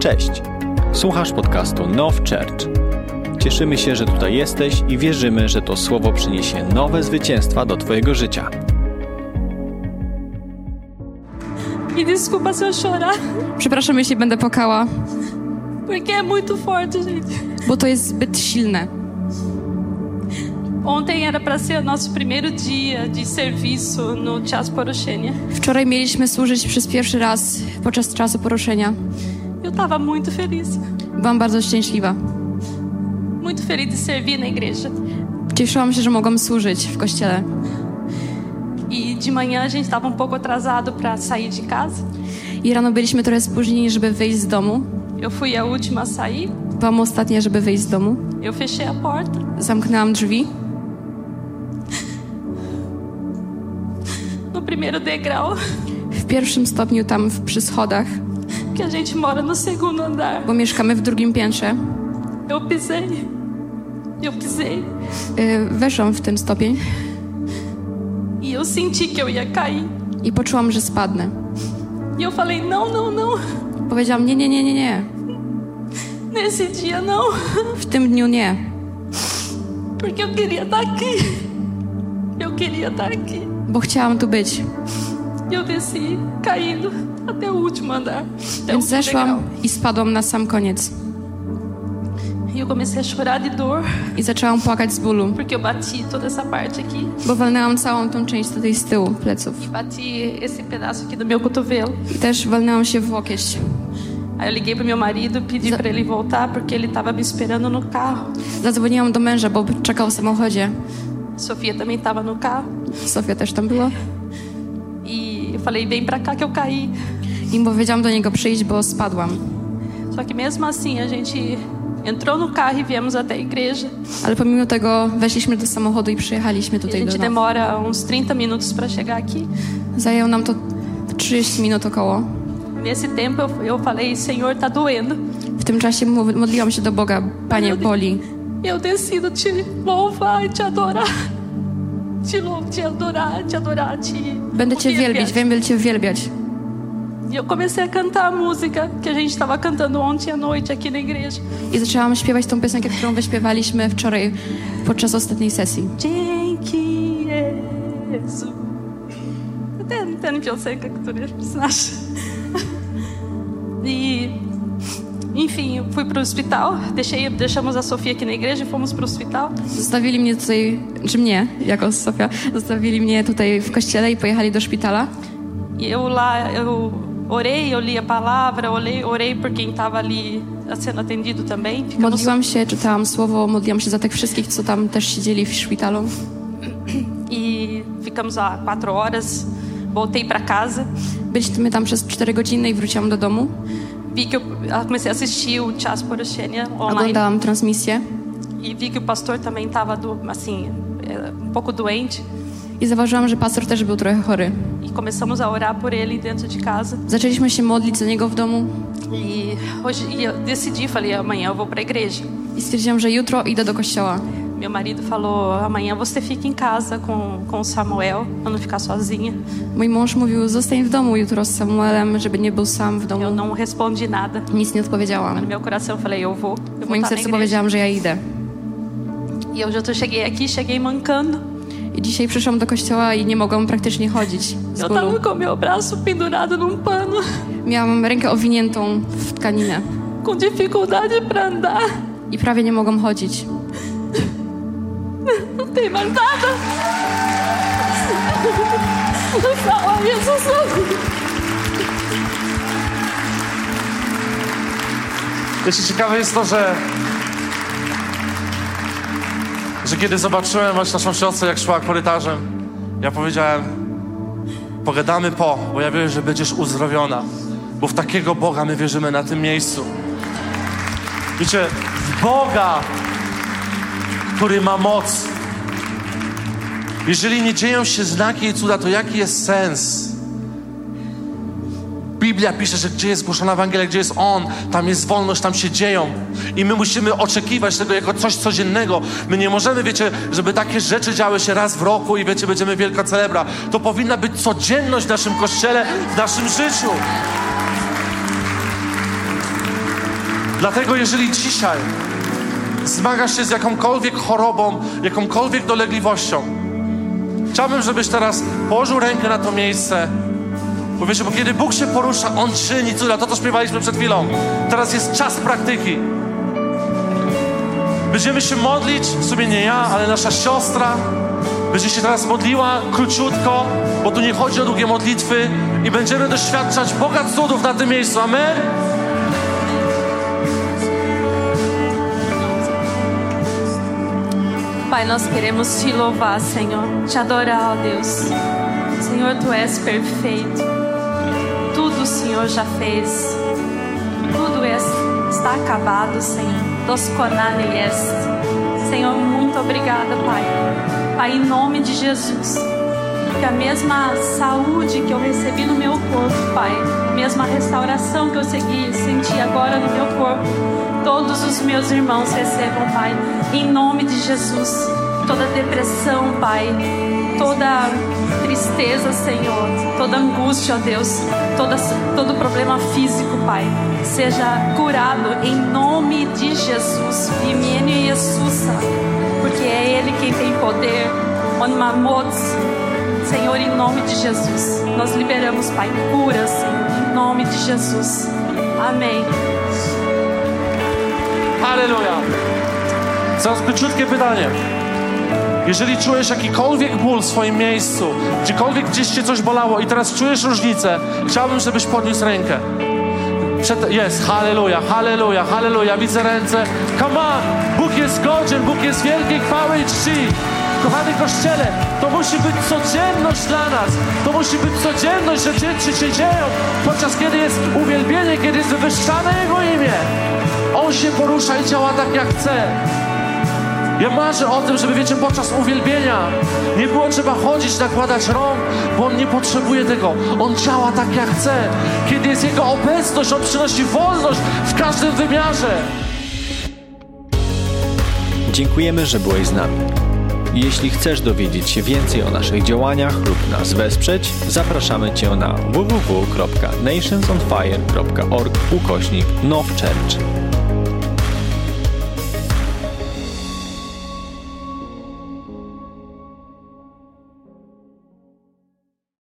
Cześć! Słuchasz podcastu Now Church. Cieszymy się, że tutaj jesteś i wierzymy, że to słowo przyniesie nowe zwycięstwa do Twojego życia. Me desculpa se eu chorar, Przepraszam, jeśli będę płakała, porque é muito forte, gente. bo to jest zbyt silne. Ontem era para ser nosso primeiro dia de serviço no Teatro Porochênia. Wczoraj mieliśmy służyć przez pierwszy raz podczas czasu poruszenia. Eu estava muito feliz, Byłam bardzo szczęśliwa. muito feliz de servir na igreja. Cieszyłam się, że mogłam służyć w kościele. E de manhã a gente estava um pouco atrasado para sair de casa. I rano byliśmy trochę spóźnieni, żeby wyjść z domu. Eu fui a última a sair. Byłam ostatnia, żeby wyjść z domu. Eu fechei a porta. Zamknęłam drzwi. No primeiro degrau, W pierwszym stopniu tam w, przy schodach, que a gente mora no segundo andar. bo mieszkamy w drugim piętrze. Eu pisei. Eu pisei. Yy, weszłam w ten stopień E eu senti que eu ia cair. i poczułam, że spadnę. E eu falei: não, não, não. Powiedziałam, nie, nie, nie, nie, nie. Nesse dia não. W tym dniu nie. Porque eu queria estar aqui. Eu queria estar aqui. Bo chciałam tu być. Eu desci caindo até o último andar. Até Więc zeszłam i spadłam na sam koniec. Eu comecei a chorar de dor. I zaczęłam płakać z bólu, Porque eu bati toda essa parte aqui. bo walnęłam całą tą część tutaj z tyłu pleców. E bati esse pedaço aqui do meu cotovelo. I też walnęłam się w łokieć. Aí eu liguei pro meu marido, pedi para ele voltar porque ele estava me esperando no carro. Zadzwoniłam do męża, bo czekał w samochodzie. Sofia também estava no carro. Sofia też tam była. E eu falei: vem pra cá que eu caí. I powiedziałam do niego przyjść, bo spadłam. Só que mesmo assim a gente entrou no carro e viemos até a igreja. Ale pomimo tego weszliśmy do samochodu i przyjechaliśmy E a tutaj do gente nas. demora uns 30 minutos para chegar aqui. Zajęło nam to 30 minut około. Nesse tempo eu, eu falei: Senhor, tá doendo. W tym czasie modliłam się do Boga, Panie, boli. Eu decido te louvar e te adorar. Te louvar, te adorar, te adorar, te. Będę Cię wielbić, będę Cię wielbiać. E eu comecei a cantar a música que a gente estava cantando ontem à noite aqui na igreja. I zaczęłam śpiewać tą piosenkę, którą wyśpiewaliśmy wczoraj podczas ostatniej sesji. Dzięki Jezu. Ten, ten piosenka, który znasz. E, enfim, eu fui pro hospital, deixei, deixamos a Sofia aqui na igreja e fomos pro hospital. Zostawili mnie tutaj, czy mnie, jako Sofia, zostawili mnie tutaj w kościele i pojechali do szpitala. E eu lá, eu orei, eu li a palavra, orei, orei por quem estava ali sendo atendido também. Ficamos, Modliłam się, czytałam słowo, modliłam się za tych wszystkich, co tam też siedzieli w szpitalu. e ficamos lá quatro horas. Voltei para casa, Byliśmy tam przez 4 godziny i wróciłam do domu. vi que eu comecei a assistir o Chas Porochenia online Oglądałam transmisję e vi que o pastor também estava assim eh, um pouco doente i zauważyłam, że pastor też był trochę chory. e começamos a orar por ele dentro de casa. Zaczęliśmy się modlić za niego w domu E hoje e eu decidi, falei amanhã eu vou para a igreja. i stwierdziłam, że jutro idę do kościoła. Meu marido falou amanhã você fica em casa com com Samuel para não ficar sozinha. Mój mąż mówił, zostań w domu jutro z Samuelem, żeby nie był sam w Eu domu. não respondi nada. Nic nie odpowiedziałam. No meu coração eu falei, eu vou. Eu W vou moim na sercu powiedziałam, że ja idę. E eu já tô, cheguei aqui, cheguei mancando. I dzisiaj przyszłam do kościoła i nie mogłam praktycznie chodzić z Eu bólu. tava com meu braço pendurado num pano, Miałam rękę owiniętą w tkaninę com dificuldade para andar. i prawie nie mogłam chodzić. Não tem mais nada. Fala, Jesus. Wiecie, ciekawe jest to, że, że kiedy zobaczyłem właśnie naszą siostrę, jak szła korytarzem, ja powiedziałem, pogadamy po, bo ja wiem, że będziesz uzdrowiona, bo w takiego Boga my wierzymy na tym miejscu. Wiecie, w Boga, który ma moc. Jeżeli nie dzieją się znaki i cuda, to jaki jest sens? Biblia pisze, że gdzie jest głoszona Ewangelia, gdzie jest On, tam jest wolność, tam się dzieją. I my musimy oczekiwać tego jako coś codziennego. My nie możemy, wiecie, żeby takie rzeczy działy się raz w roku i wiecie, będziemy wielka celebra. To powinna być codzienność w naszym kościele, w naszym życiu. Dlatego jeżeli dzisiaj zmagasz się z jakąkolwiek chorobą, jakąkolwiek dolegliwością, chciałbym, żebyś teraz położył rękę na to miejsce. Bo wiecie, bo kiedy Bóg się porusza, On czyni cuda. To, co śpiewaliśmy przed chwilą. Teraz jest czas praktyki. Będziemy się modlić, w sumie nie ja, ale nasza siostra będzie się teraz modliła króciutko, bo tu nie chodzi o długie modlitwy i będziemy doświadczać Boga cudów na tym miejscu. Amen? Pai, nós queremos te louvar, Senhor, te adorar, ó Deus. Senhor, tu és perfeito. Tudo o Senhor já fez. Tudo es- está acabado, Senhor. Dos. Senhor, muito obrigada, Pai. Pai, em nome de Jesus. Que a mesma saúde que eu recebi no meu corpo, Pai, mesma restauração que eu segui, senti agora no meu corpo, todos os meus irmãos recebam, Pai, em nome de Jesus. Toda depressão, Pai, toda tristeza, Senhor, toda angústia, Deus, toda, todo problema físico, Pai, seja curado em nome de Jesus. Imiene Jesus, porque é Ele quem tem poder. On mamots, Senhor, em nome de Jesus, nós liberamos, Pai, cura, Senhor, em nome de Jesus. Amém. Halleluja. Teraz króciutkie pytanie. Jeżeli czujesz jakikolwiek ból w swoim miejscu, gdziekolwiek gdzieś cię coś bolało i teraz czujesz różnicę, chciałbym, żebyś podniósł rękę. Jest, halleluja, halleluja, halleluja, widzę ręce. Come on, Bóg jest godzien, Bóg jest wielkiej chwały i czci. Kochany Kościele, to musi być codzienność dla nas. To musi być codzienność, że rzeczy się dzieją, podczas kiedy jest uwielbienie, kiedy jest wywyższane Jego imię. On się porusza i działa tak, jak chce. Ja marzę o tym, żeby, wiecie, podczas uwielbienia nie było trzeba chodzić, nakładać rąk, bo On nie potrzebuje tego. On działa tak, jak chce. Kiedy jest Jego obecność, On przynosi wolność w każdym wymiarze. Dziękujemy, że byłeś z nami. Jeśli chcesz dowiedzieć się więcej o naszych działaniach lub nas wesprzeć, zapraszamy Cię na www.nationsonfire.org ukośnik nowchurch.